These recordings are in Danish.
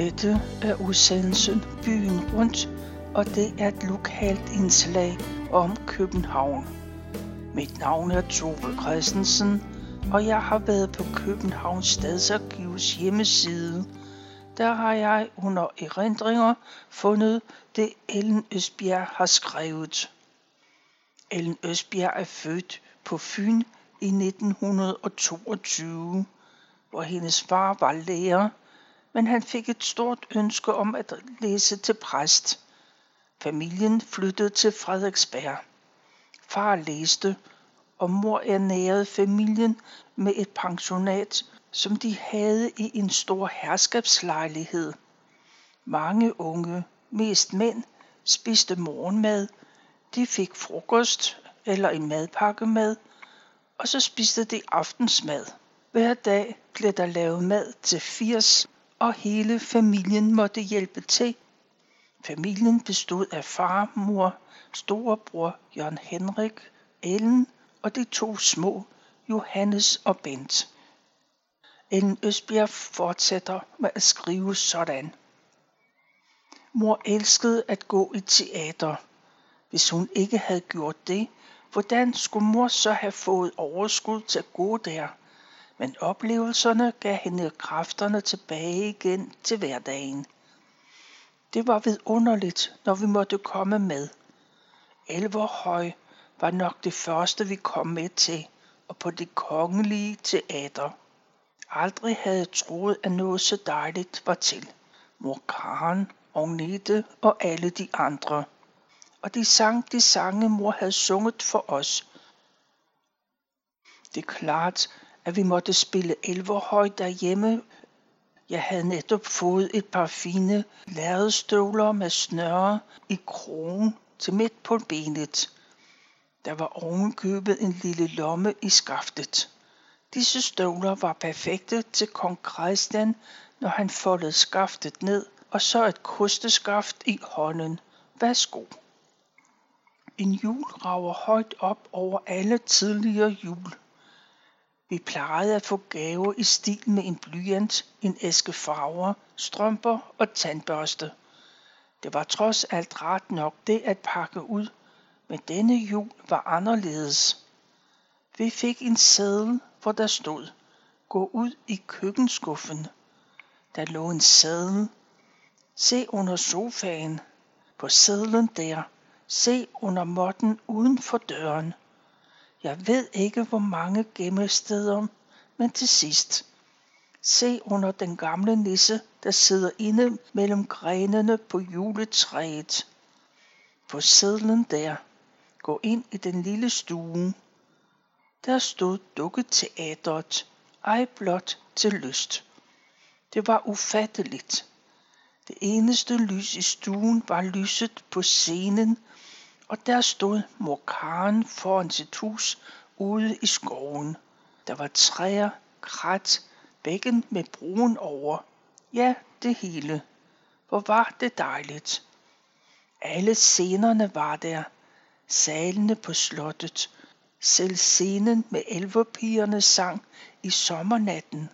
Dette er udsendelsen Byen Rundt, og det er et lokalt indslag om København. Mit navn er Tove Christensen, og jeg har været på Københavns Stadsarkivs hjemmeside. Der har jeg under erindringer fundet det Ellen Østbjerg har skrevet. Ellen Østbjerg er født på Fyn i 1922, hvor hendes far var lærer men han fik et stort ønske om at læse til præst. Familien flyttede til Frederiksberg. Far læste, og mor ernærede familien med et pensionat, som de havde i en stor herskabslejlighed. Mange unge, mest mænd, spiste morgenmad. De fik frokost eller en madpakke med, og så spiste de aftensmad. Hver dag blev der lavet mad til 80 og hele familien måtte hjælpe til. Familien bestod af far, mor, storebror Jørgen Henrik, Ellen og de to små, Johannes og Bent. Ellen Østbjerg fortsætter med at skrive sådan. Mor elskede at gå i teater. Hvis hun ikke havde gjort det, hvordan skulle mor så have fået overskud til at gå der? Men oplevelserne gav hende kræfterne tilbage igen til hverdagen. Det var vidunderligt, når vi måtte komme med. Elverhøj var nok det første, vi kom med til, og på det kongelige teater. Aldrig havde jeg troet, at noget så dejligt var til. Mor Karen, Agnete og alle de andre. Og de sang de sange, mor havde sunget for os. Det er klart, at vi måtte spille elverhøj derhjemme. Jeg havde netop fået et par fine lærredstøvler med snøre i krogen til midt på benet. Der var ovenkøbet en lille lomme i skaftet. Disse støvler var perfekte til kong Christian, når han foldede skaftet ned, og så et kosteskaft i hånden. Værsgo. En jul rager højt op over alle tidligere jul. Vi plejede at få gaver i stil med en blyant, en æske farver, strømper og tandbørste. Det var trods alt ret nok det at pakke ud, men denne jul var anderledes. Vi fik en sædel, hvor der stod, gå ud i køkkenskuffen. Der lå en sædel. Se under sofaen. På sædlen der. Se under måtten uden for døren. Jeg ved ikke, hvor mange gemmesteder, men til sidst. Se under den gamle nisse, der sidder inde mellem grenene på juletræet. På sædlen der. Gå ind i den lille stue. Der stod dukketeatret, ej blot til lyst. Det var ufatteligt. Det eneste lys i stuen var lyset på scenen, og der stod mor Karen foran sit hus ude i skoven. Der var træer, krat, bækken med broen over. Ja, det hele. Hvor var det dejligt. Alle scenerne var der. Salene på slottet. Selv scenen med elverpigerne sang i sommernatten.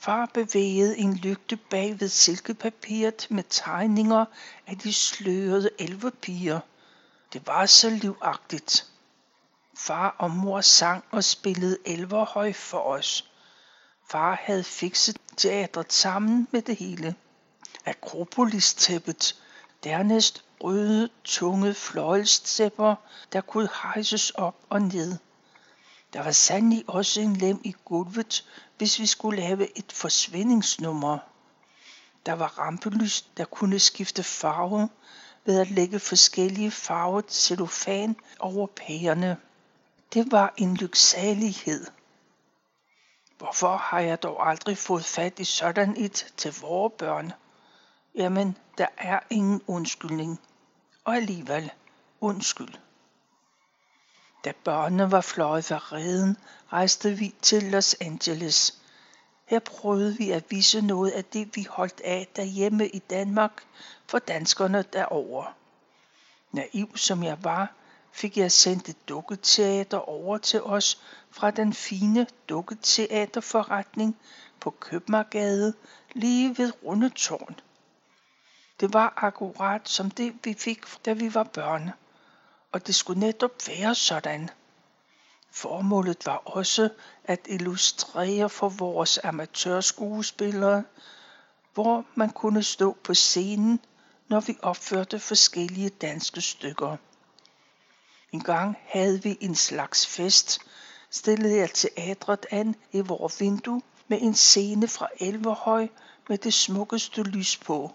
Far bevægede en lygte bag ved silkepapiret med tegninger af de slørede elverpiger. Det var så livagtigt. Far og mor sang og spillede elverhøj for os. Far havde fikset teatret sammen med det hele. Akropolis-tæppet, dernæst røde, tunge fløjlstæpper, der kunne hejses op og ned. Der var sandelig også en lem i gulvet, hvis vi skulle have et forsvindingsnummer. Der var rampelys, der kunne skifte farve, ved at lægge forskellige farvet cellofan over pærerne. Det var en lyksalighed. Hvorfor har jeg dog aldrig fået fat i sådan et til vores børn? Jamen, der er ingen undskyldning. Og alligevel, undskyld. Da børnene var fløjet fra reden, rejste vi til Los Angeles. Her prøvede vi at vise noget af det, vi holdt af derhjemme i Danmark for danskerne derover. Naiv som jeg var, fik jeg sendt et dukketeater over til os fra den fine dukketeaterforretning på Købmagergade lige ved Rundetårn. Det var akkurat som det, vi fik, da vi var børn, og det skulle netop være sådan. Formålet var også at illustrere for vores amatørskuespillere, hvor man kunne stå på scenen, når vi opførte forskellige danske stykker. En gang havde vi en slags fest, stillede jeg teatret an i vores vindue med en scene fra Elverhøj med det smukkeste lys på.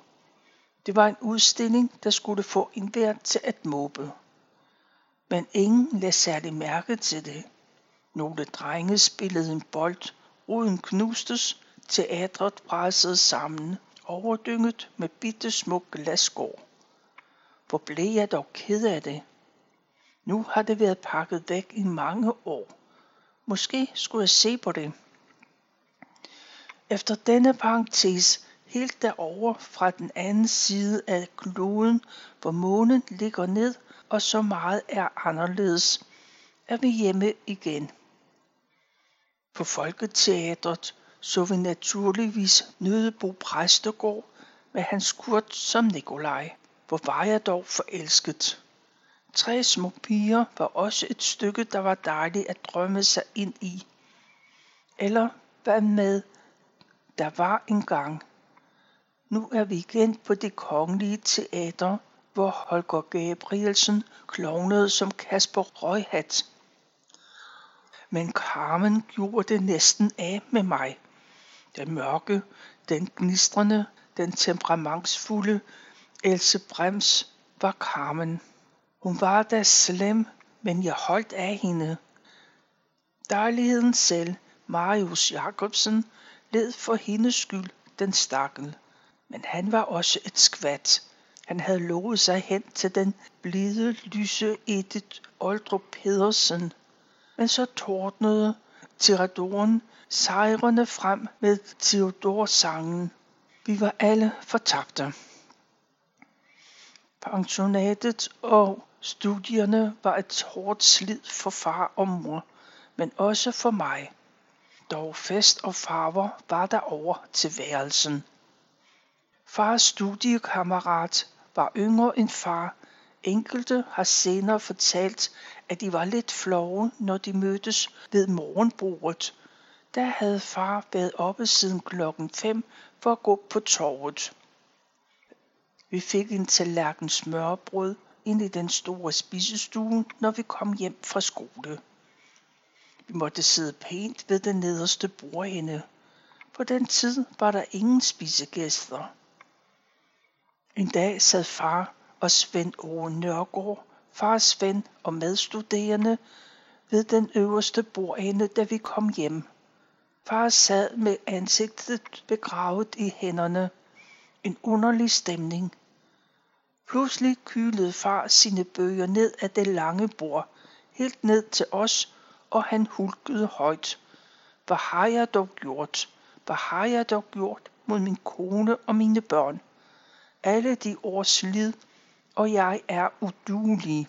Det var en udstilling, der skulle få enhver til at måbe. Men ingen lagde særlig mærke til det. Nogle drenge spillede en bold, ruden knustes, teatret pressede sammen, overdynget med bitte smuk glasgård. Hvor blev jeg dog ked af det. Nu har det været pakket væk i mange år. Måske skulle jeg se på det. Efter denne parentes helt derover fra den anden side af kloden, hvor månen ligger ned og så meget er anderledes, er vi hjemme igen. På Folketeatret så vi naturligvis Nødebo Præstegård med hans Kurt som Nikolaj. Hvor var jeg dog forelsket. Tre små piger var også et stykke, der var dejligt at drømme sig ind i. Eller hvad med, der var en gang. Nu er vi igen på det kongelige teater, hvor Holger Gabrielsen klovnede som Kasper Røghat. Men Carmen gjorde det næsten af med mig. Den mørke, den gnistrende, den temperamentsfulde Else Brems var Carmen. Hun var da slem, men jeg holdt af hende. Dejligheden selv, Marius Jacobsen, led for hendes skyld den stakkel. Men han var også et skvat. Han havde lovet sig hen til den blide, lyse Edith Oldrup Pedersen. Men så tordnede tiradoren sejrende frem med Theodor-sangen. Vi var alle fortabte. Pensionatet og studierne var et hårdt slid for far og mor, men også for mig. Dog fest og farver var der over til værelsen. Fars studiekammerat var yngre end far. Enkelte har senere fortalt, at de var lidt flove, når de mødtes ved morgenbordet. Der havde far været oppe siden klokken 5 for at gå på torvet. Vi fik en tallerken smørbrød ind i den store spisestue, når vi kom hjem fra skole. Vi måtte sidde pænt ved den nederste bordende. På den tid var der ingen spisegæster. En dag sad far og Svend Ove Nørgaard, far Svend og medstuderende, ved den øverste bordende, da vi kom hjem. Far sad med ansigtet begravet i hænderne. En underlig stemning. Pludselig kylede far sine bøger ned af det lange bord, helt ned til os, og han hulkede højt. Hvad har jeg dog gjort? Hvad har jeg dog gjort mod min kone og mine børn? Alle de års lid, og jeg er udulig.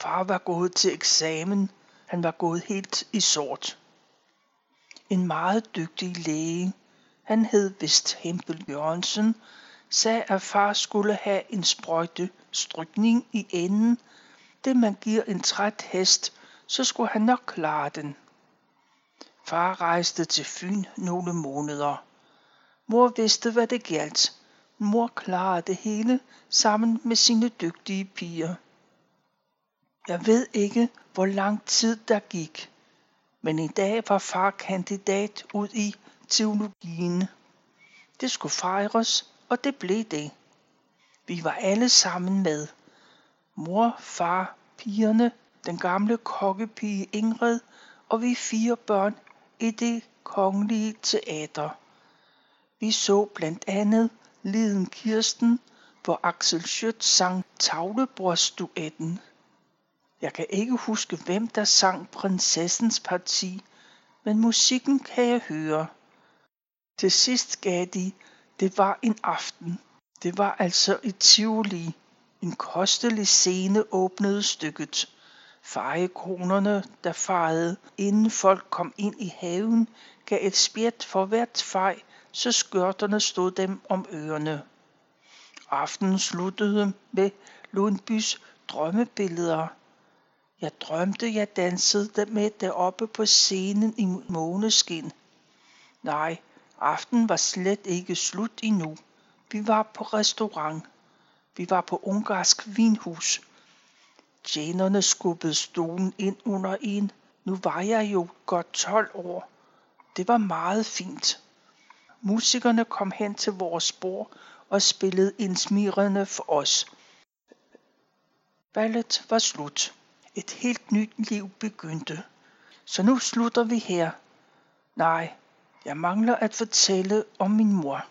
Far var gået til eksamen. Han var gået helt i sort. En meget dygtig læge, han hed vist Hempel Jørgensen, sagde, at far skulle have en sprøjte strykning i enden. Det man giver en træt hest, så skulle han nok klare den. Far rejste til Fyn nogle måneder. Mor vidste, hvad det galt. Mor klarer det hele sammen med sine dygtige piger. Jeg ved ikke, hvor lang tid der gik, men i dag var far kandidat ud i teologien. Det skulle fejres, og det blev det. Vi var alle sammen med. Mor, far, pigerne, den gamle kokkepige Ingrid og vi fire børn i det kongelige teater. Vi så blandt andet Liden Kirsten, hvor Axel Schødt sang Tavlebordsduetten. Jeg kan ikke huske, hvem der sang prinsessens parti, men musikken kan jeg høre. Til sidst gav de, det var en aften. Det var altså i tivoli. En kostelig scene åbnede stykket. Fejekronerne, der fejede, inden folk kom ind i haven, gav et spjæt for hvert fej, så skørterne stod dem om ørerne. Aftenen sluttede med Lundbys drømmebilleder. Jeg drømte, jeg dansede med deroppe på scenen i måneskin. Nej, aften var slet ikke slut endnu. Vi var på restaurant. Vi var på ungarsk vinhus. Tjenerne skubbede stolen ind under en. Nu var jeg jo godt 12 år. Det var meget fint. Musikerne kom hen til vores bord og spillede indsmirrende for os. Ballet var slut. Et helt nyt liv begyndte. Så nu slutter vi her. Nej, jeg mangler at fortælle om min mor.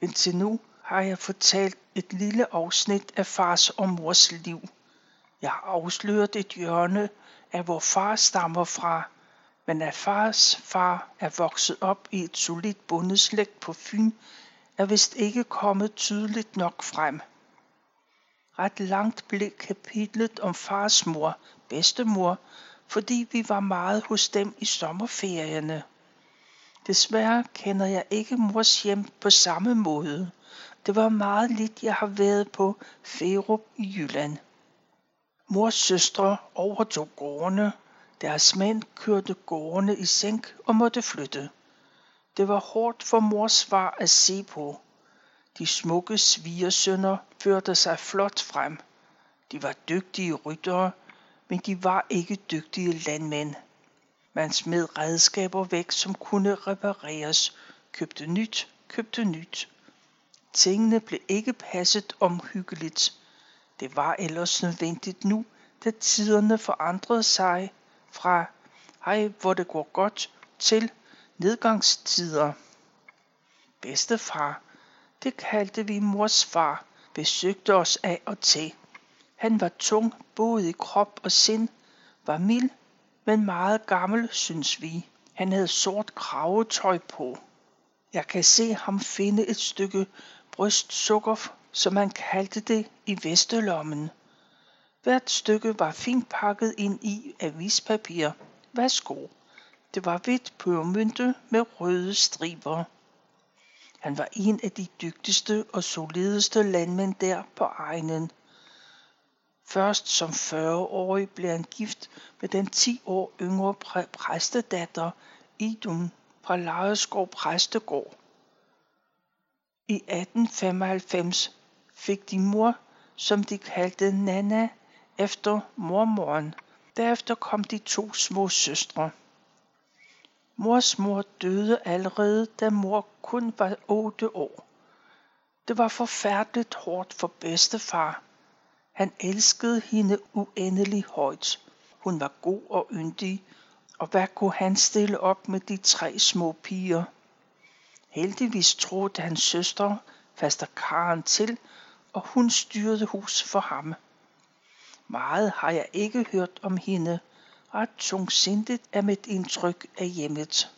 Indtil nu har jeg fortalt et lille afsnit af fars og mors liv. Jeg har afsløret et hjørne af hvor far stammer fra, men at fars far er vokset op i et solidt bundeslægt på Fyn, er vist ikke kommet tydeligt nok frem. Ret langt blev kapitlet om fars mor, bedstemor, fordi vi var meget hos dem i sommerferierne. Desværre kender jeg ikke mors hjem på samme måde. Det var meget lidt, jeg har været på Ferup i Jylland. Mors søstre overtog gårdene. Deres mænd kørte gårdene i sænk og måtte flytte. Det var hårdt for mors far at se på. De smukke svigersønner førte sig flot frem. De var dygtige ryttere, men de var ikke dygtige landmænd. Man smed redskaber væk, som kunne repareres, købte nyt, købte nyt. Tingene blev ikke passet omhyggeligt. Det var ellers nødvendigt nu, da tiderne forandrede sig fra hej, hvor det går godt, til nedgangstider. Bedstefar, det kaldte vi mors far, besøgte os af og til. Han var tung både i krop og sind, var mild, men meget gammel, synes vi. Han havde sort kravetøj på. Jeg kan se ham finde et stykke brystsukker, som han kaldte det, i vestelommen. Hvert stykke var fint pakket ind i avispapir. Værsgo. Det var hvidt pørmynte med røde striber. Han var en af de dygtigste og solideste landmænd der på egnen. Først som 40-årig blev han gift med den 10 år yngre præ- præstedatter Idun fra Lejeskov Præstegård. I 1895 fik de mor, som de kaldte Nana, efter mormoren. Derefter kom de to små søstre. Mors mor døde allerede, da mor kun var otte år. Det var forfærdeligt hårdt for bedstefar. Han elskede hende uendelig højt. Hun var god og yndig, og hvad kunne han stille op med de tre små piger? Heldigvis troede hans søster faster Karen til, og hun styrede hus for ham. Meget har jeg ikke hørt om hende. Ret tungsindigt er mit indtryk af hjemmet.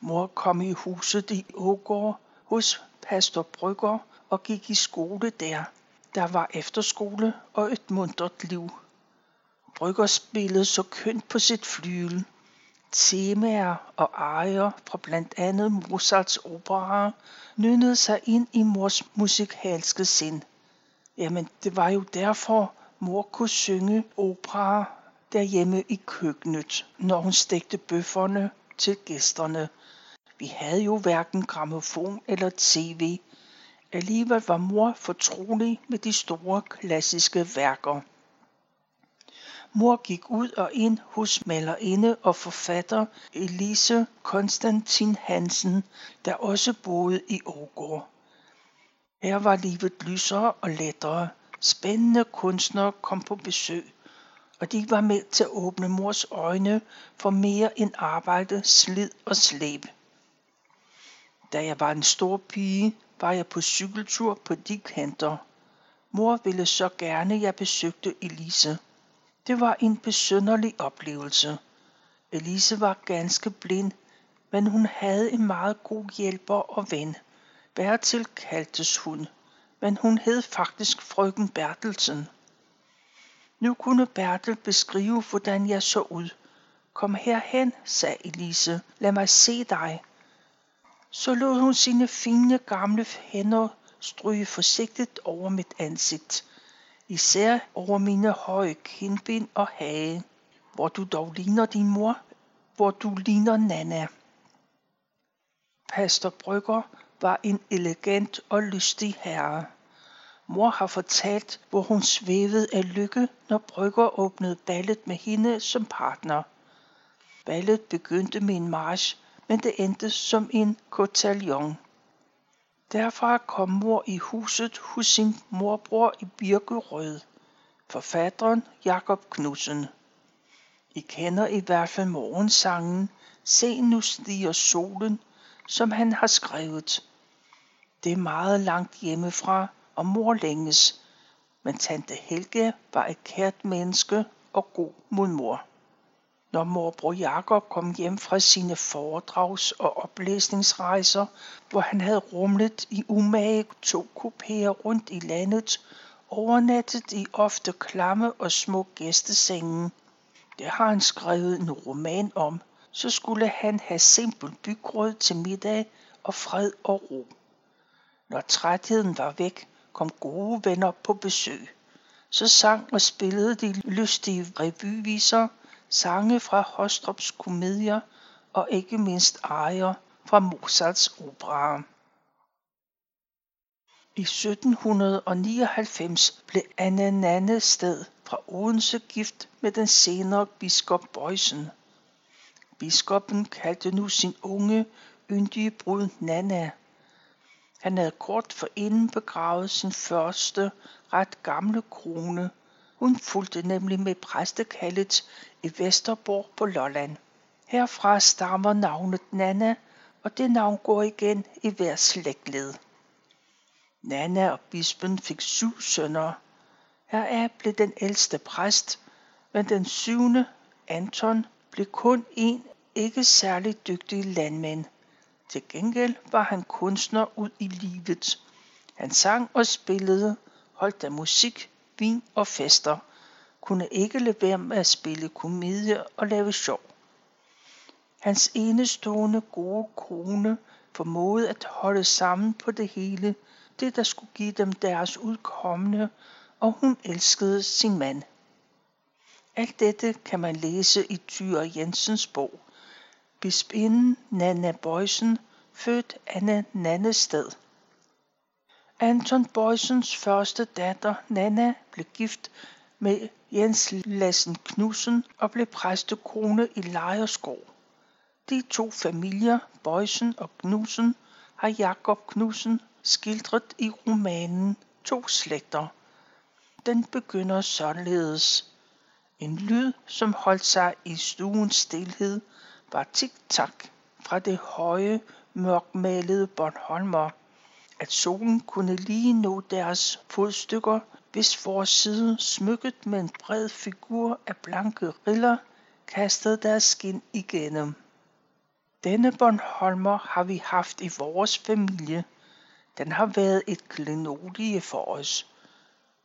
Mor kom i huset i Ågård hos pastor Brygger og gik i skole der. Der var efterskole og et muntert liv. Brygger spillede så kønt på sit flyl. Temaer og arier fra blandt andet Mozarts operaer nynnede sig ind i mors musikalske sind. Jamen, det var jo derfor, mor kunne synge opera derhjemme i køkkenet, når hun stegte bøfferne til gæsterne. Vi havde jo hverken gramofon eller tv. Alligevel var mor fortrolig med de store klassiske værker. Mor gik ud og ind hos malerinde og forfatter Elise Konstantin Hansen, der også boede i Ågård. Her var livet lysere og lettere. Spændende kunstnere kom på besøg, og de var med til at åbne mors øjne for mere end arbejde, slid og slæb. Da jeg var en stor pige, var jeg på cykeltur på de kanter. Mor ville så gerne, jeg besøgte Elise. Det var en besynderlig oplevelse. Elise var ganske blind, men hun havde en meget god hjælper og ven. Bertil kaldtes hun, men hun hed faktisk frøken Bertelsen. Nu kunne Bertel beskrive, hvordan jeg så ud. Kom herhen, sagde Elise. Lad mig se dig. Så lod hun sine fine gamle hænder stryge forsigtigt over mit ansigt. Især over mine høje kindben og hage. Hvor du dog ligner din mor, hvor du ligner Nana. Pastor Brygger var en elegant og lystig herre. Mor har fortalt, hvor hun svævede af lykke, når Brygger åbnede ballet med hende som partner. Ballet begyndte med en march, men det endte som en cotillion. Derfra kom mor i huset hos sin morbror i Birkerød, forfatteren Jakob Knudsen. I kender i hvert fald morgensangen Se nu stiger solen, som han har skrevet. Det er meget langt hjemmefra, og mor længes, men tante Helge var et kært menneske og god mod mor. Når morbror Jakob kom hjem fra sine foredrags- og oplæsningsrejser, hvor han havde rumlet i umage to kupéer rundt i landet, overnattet i ofte klamme og små gæstesenge. Det har han skrevet en roman om, så skulle han have simpel bygrød til middag og fred og ro. Når trætheden var væk, kom gode venner på besøg. Så sang og spillede de lystige revyviser, sange fra Hostrups komedier og ikke mindst arier fra Mozarts opera. I 1799 blev Anna Nanne Sted fra Odense gift med den senere biskop Bøjsen. Biskoppen kaldte nu sin unge, yndige brud Nana. Han havde kort forinden begravet sin første ret gamle krone. Hun fulgte nemlig med præstekaldet i Vesterborg på Lolland. Herfra stammer navnet Nana, og det navn går igen i hver slægtled. Nana og bispen fik syv sønner. Heraf blev den ældste præst, men den syvende, Anton, blev kun en ikke særlig dygtig landmand. Til gengæld var han kunstner ud i livet. Han sang og spillede, holdt af musik, vin og fester, kunne ikke lade være med at spille komedie og lave sjov. Hans enestående gode kone formåede at holde sammen på det hele, det der skulle give dem deres udkommende, og hun elskede sin mand. Alt dette kan man læse i Tyre Jensens bog. Bispinden Nanna Bøjsen, født Anna Nannested. Anton Bøjsens første datter, Nanna blev gift med Jens Lassen Knudsen og blev præstekone i Lejerskov. De to familier, Bøjsen og Knudsen, har Jakob Knudsen skildret i romanen To slægter. Den begynder således. En lyd, som holdt sig i stuens stilhed, var tik-tak fra det høje, mørkmalede Bornholmer, at solen kunne lige nå deres fodstykker, hvis forside smykket med en bred figur af blanke riller, kastede deres skin igennem. Denne Bornholmer har vi haft i vores familie. Den har været et klenodie for os.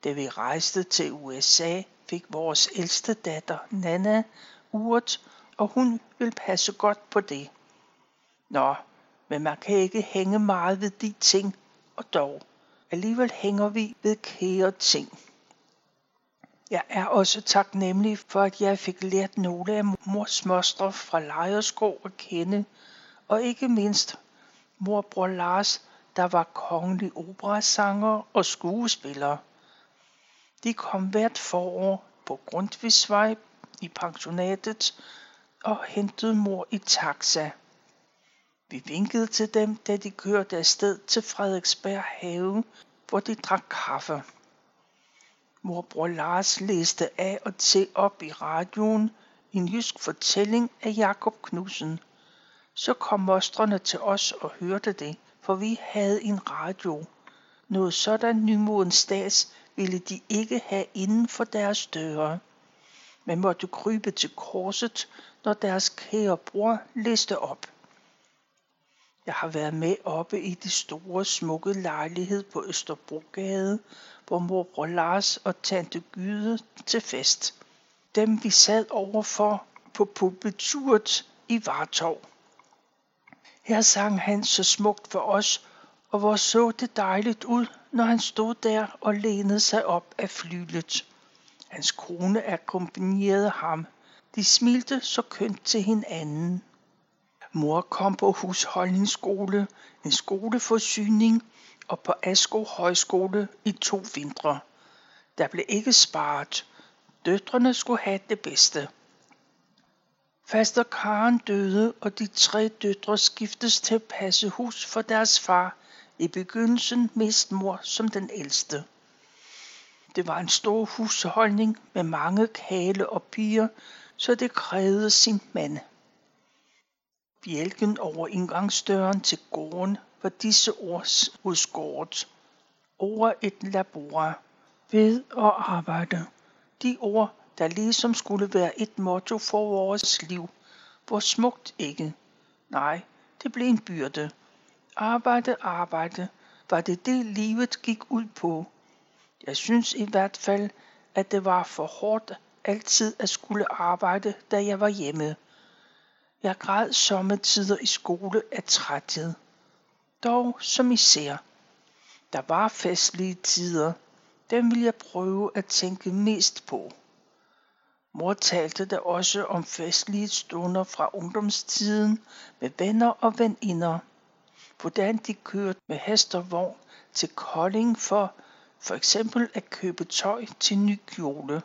Da vi rejste til USA, fik vores ældste datter, Nana, urt, og hun vil passe godt på det. Nå, men man kan ikke hænge meget ved de ting, og dog, alligevel hænger vi ved kære ting. Jeg er også taknemmelig for, at jeg fik lært nogle af mors mostre fra Lejerskov at kende, og ikke mindst morbror Lars, der var kongelig operasanger og skuespiller. De kom hvert forår på Grundtvigsvej i pensionatet og hentede mor i taxa. Vi vinkede til dem, da de kørte afsted til Frederiksberg Have, hvor de drak kaffe. Morbror Lars læste af og til op i radioen en jysk fortælling af Jakob Knudsen. Så kom mostrene til os og hørte det, for vi havde en radio. Noget sådan nymodens stats ville de ikke have inden for deres døre men måtte krybe til korset, når deres kære bror læste op. Jeg har været med oppe i det store, smukke lejlighed på Østerbrogade, hvor mor Lars og tante Gyde til fest. Dem vi sad overfor på pulpituret i Vartov. Her sang han så smukt for os, og hvor så det dejligt ud, når han stod der og lænede sig op af flylet. Hans kone akkompagnerede ham. De smilte så kønt til hinanden. Mor kom på husholdningsskole, en skoleforsyning og på Asko Højskole i to vintre. Der blev ikke sparet. Døtrene skulle have det bedste. Faster Karen døde, og de tre døtre skiftes til at passe hus for deres far. I begyndelsen mest mor som den ældste. Det var en stor husholdning med mange kale og piger, så det krævede sin mand. Bjælken over indgangsdøren til gården var disse ord udskåret. Over et labora. Ved at arbejde. De ord, der ligesom skulle være et motto for vores liv. Hvor smukt ikke. Nej, det blev en byrde. Arbejde, arbejde. Var det det, livet gik ud på? Jeg synes i hvert fald, at det var for hårdt altid at skulle arbejde, da jeg var hjemme. Jeg græd sommetider i skole af træthed. Dog som I ser. Der var festlige tider. Dem vil jeg prøve at tænke mest på. Mor talte da også om festlige stunder fra ungdomstiden med venner og veninder. Hvordan de kørte med hest og vogn til Kolding for for eksempel at købe tøj til ny kjole.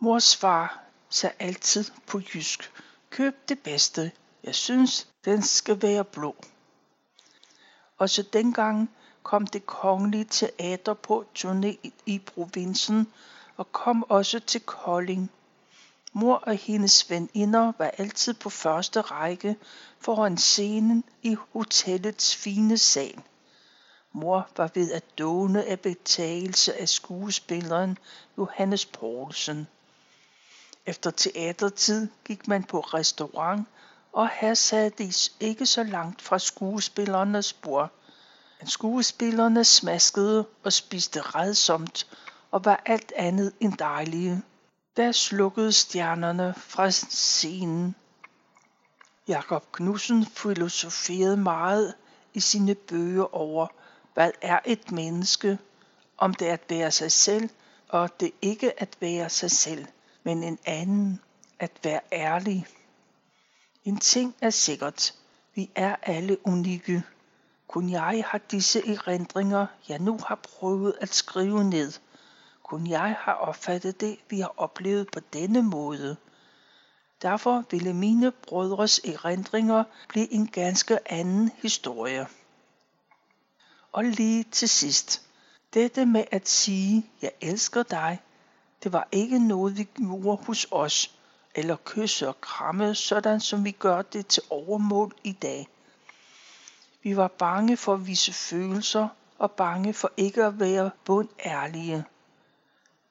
Mors far sagde altid på jysk, køb det bedste. Jeg synes, den skal være blå. Også dengang kom det kongelige teater på turné i provinsen og kom også til Kolding. Mor og hendes veninder var altid på første række foran scenen i hotellets fine sal. Mor var ved at dåne af betagelse af skuespilleren Johannes Poulsen. Efter teatertid gik man på restaurant, og her sad de ikke så langt fra skuespillernes bord. Men skuespillerne smaskede og spiste redsomt og var alt andet end dejlige. Der slukkede stjernerne fra scenen. Jakob Knudsen filosoferede meget i sine bøger over, hvad er et menneske, om det er at være sig selv, og det ikke at være sig selv, men en anden, at være ærlig. En ting er sikkert, vi er alle unikke. Kun jeg har disse erindringer, jeg nu har prøvet at skrive ned. Kun jeg har opfattet det, vi har oplevet på denne måde. Derfor ville mine brødres erindringer blive en ganske anden historie. Og lige til sidst, dette med at sige, jeg elsker dig, det var ikke noget, vi gjorde hos os, eller kysse og kramme, sådan som vi gør det til overmål i dag. Vi var bange for at vise følelser, og bange for ikke at være bund ærlige.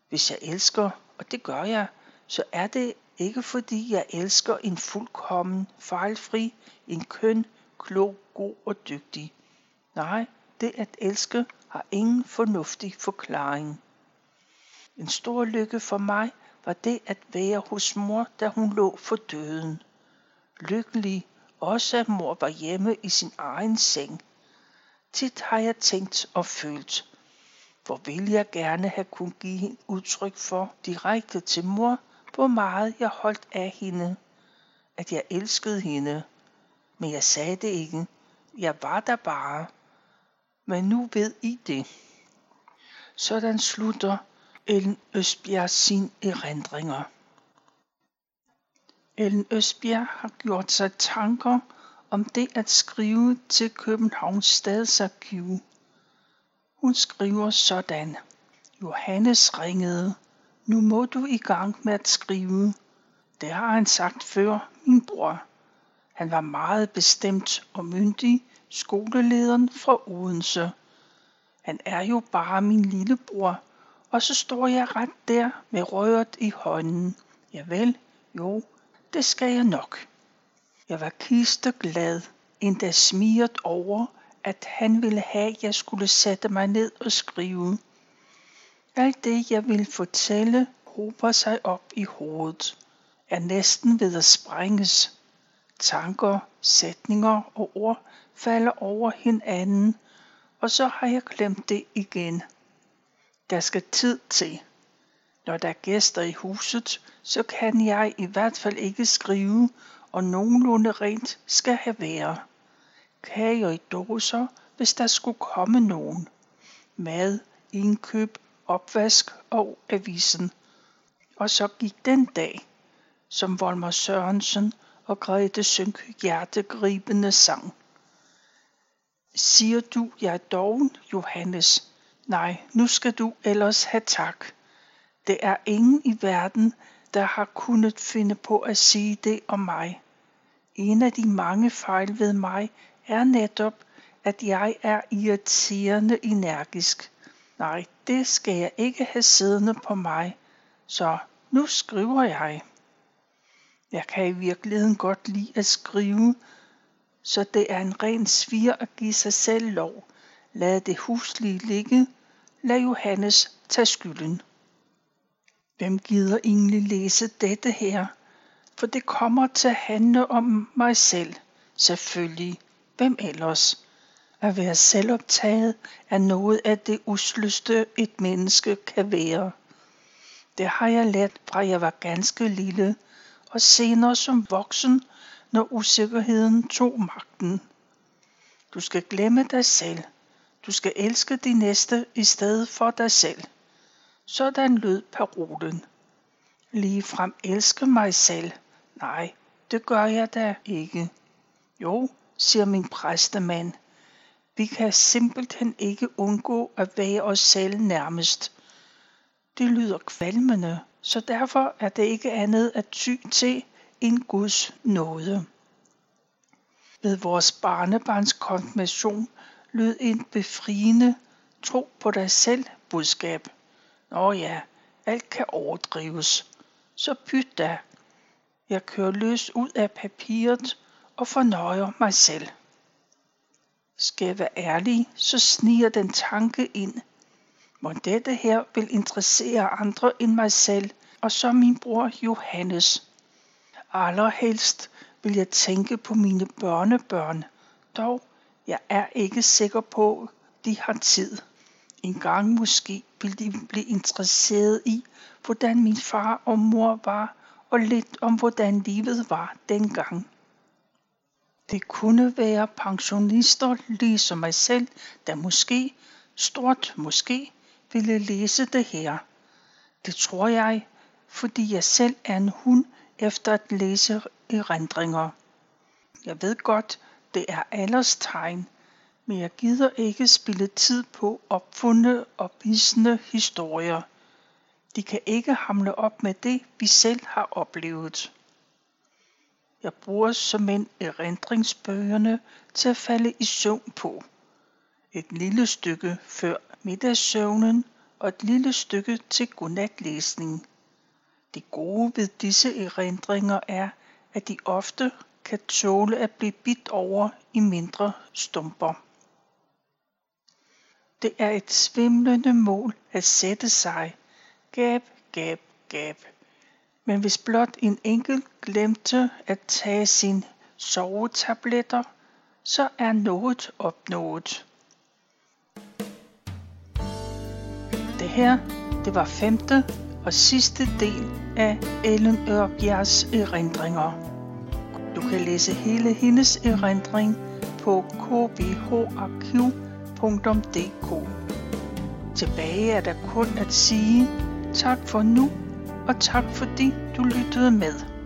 Hvis jeg elsker, og det gør jeg, så er det ikke fordi jeg elsker en fuldkommen, fejlfri, en køn, klog, god og dygtig. Nej, det at elske har ingen fornuftig forklaring. En stor lykke for mig var det at være hos mor, da hun lå for døden. Lykkelig også at mor var hjemme i sin egen seng. Tit har jeg tænkt og følt, hvor vil jeg gerne have kun give udtryk for direkte til mor, hvor meget jeg holdt af hende, at jeg elskede hende. Men jeg sagde det ikke. Jeg var der bare men nu ved I det. Sådan slutter Ellen Østbjerg sin erindringer. Ellen Østbjerg har gjort sig tanker om det at skrive til Københavns Stadsarkiv. Hun skriver sådan. Johannes ringede. Nu må du i gang med at skrive. Det har han sagt før, min bror. Han var meget bestemt og myndig, skolelederen fra Odense. Han er jo bare min lillebror, og så står jeg ret der med røret i hånden. Ja vel, jo, det skal jeg nok. Jeg var glad. endda smiret over, at han ville have, at jeg skulle sætte mig ned og skrive. Alt det, jeg vil fortælle, hober sig op i hovedet, er næsten ved at sprænges. Tanker, sætninger og ord falder over hinanden, og så har jeg glemt det igen. Der skal tid til. Når der er gæster i huset, så kan jeg i hvert fald ikke skrive, og nogenlunde rent skal have være. Kager i dåser, hvis der skulle komme nogen. Mad, indkøb, opvask og avisen. Og så gik den dag, som Volmer Sørensen og Grete synk hjertegribende sang. Siger du, jeg er doven, Johannes? Nej, nu skal du ellers have tak. Det er ingen i verden, der har kunnet finde på at sige det om mig. En af de mange fejl ved mig er netop, at jeg er irriterende energisk. Nej, det skal jeg ikke have siddende på mig. Så nu skriver jeg. Jeg kan i virkeligheden godt lide at skrive, så det er en ren svir at give sig selv lov. Lad det huslige ligge. Lad Johannes tage skylden. Hvem gider egentlig læse dette her? For det kommer til at handle om mig selv. Selvfølgelig. Hvem ellers? At være selvoptaget er noget af det usløste et menneske kan være. Det har jeg lært fra jeg var ganske lille, og senere som voksen, når usikkerheden tog magten. Du skal glemme dig selv. Du skal elske de næste i stedet for dig selv. Sådan lød parolen. Lige frem elske mig selv. Nej, det gør jeg da ikke. Jo, siger min præstemand. Vi kan simpelthen ikke undgå at være os selv nærmest. Det lyder kvalmende, så derfor er det ikke andet at ty til en Guds nåde. Ved vores barnebarns konfirmation lød en befriende tro på dig selv budskab. Nå ja, alt kan overdrives. Så pyt da. Jeg kører løs ud af papiret og fornøjer mig selv. Skal jeg være ærlig, så sniger den tanke ind. Må dette her vil interessere andre end mig selv, og så min bror Johannes. Allerhelst vil jeg tænke på mine børnebørn, dog jeg er ikke sikker på, de har tid. En gang måske vil de blive interesseret i, hvordan min far og mor var, og lidt om hvordan livet var dengang. Det kunne være pensionister ligesom mig selv, der måske, stort måske, ville læse det her. Det tror jeg, fordi jeg selv er en hund efter at læse erindringer. Jeg ved godt, det er alders tegn, men jeg gider ikke spille tid på opfundne og visne historier. De kan ikke hamle op med det, vi selv har oplevet. Jeg bruger som en erindringsbøgerne til at falde i søvn på. Et lille stykke før middagssøvnen og et lille stykke til godnatlæsning. Det gode ved disse erindringer er, at de ofte kan tåle at blive bidt over i mindre stumper. Det er et svimlende mål at sætte sig. Gab, gab, gab. Men hvis blot en enkelt glemte at tage sine sovetabletter, så er noget opnået. Det her, det var femte og sidste del af Ellen Ørbjergs erindringer. Du kan læse hele hendes erindring på kbharkiv.dk. Tilbage er der kun at sige tak for nu, og tak fordi du lyttede med.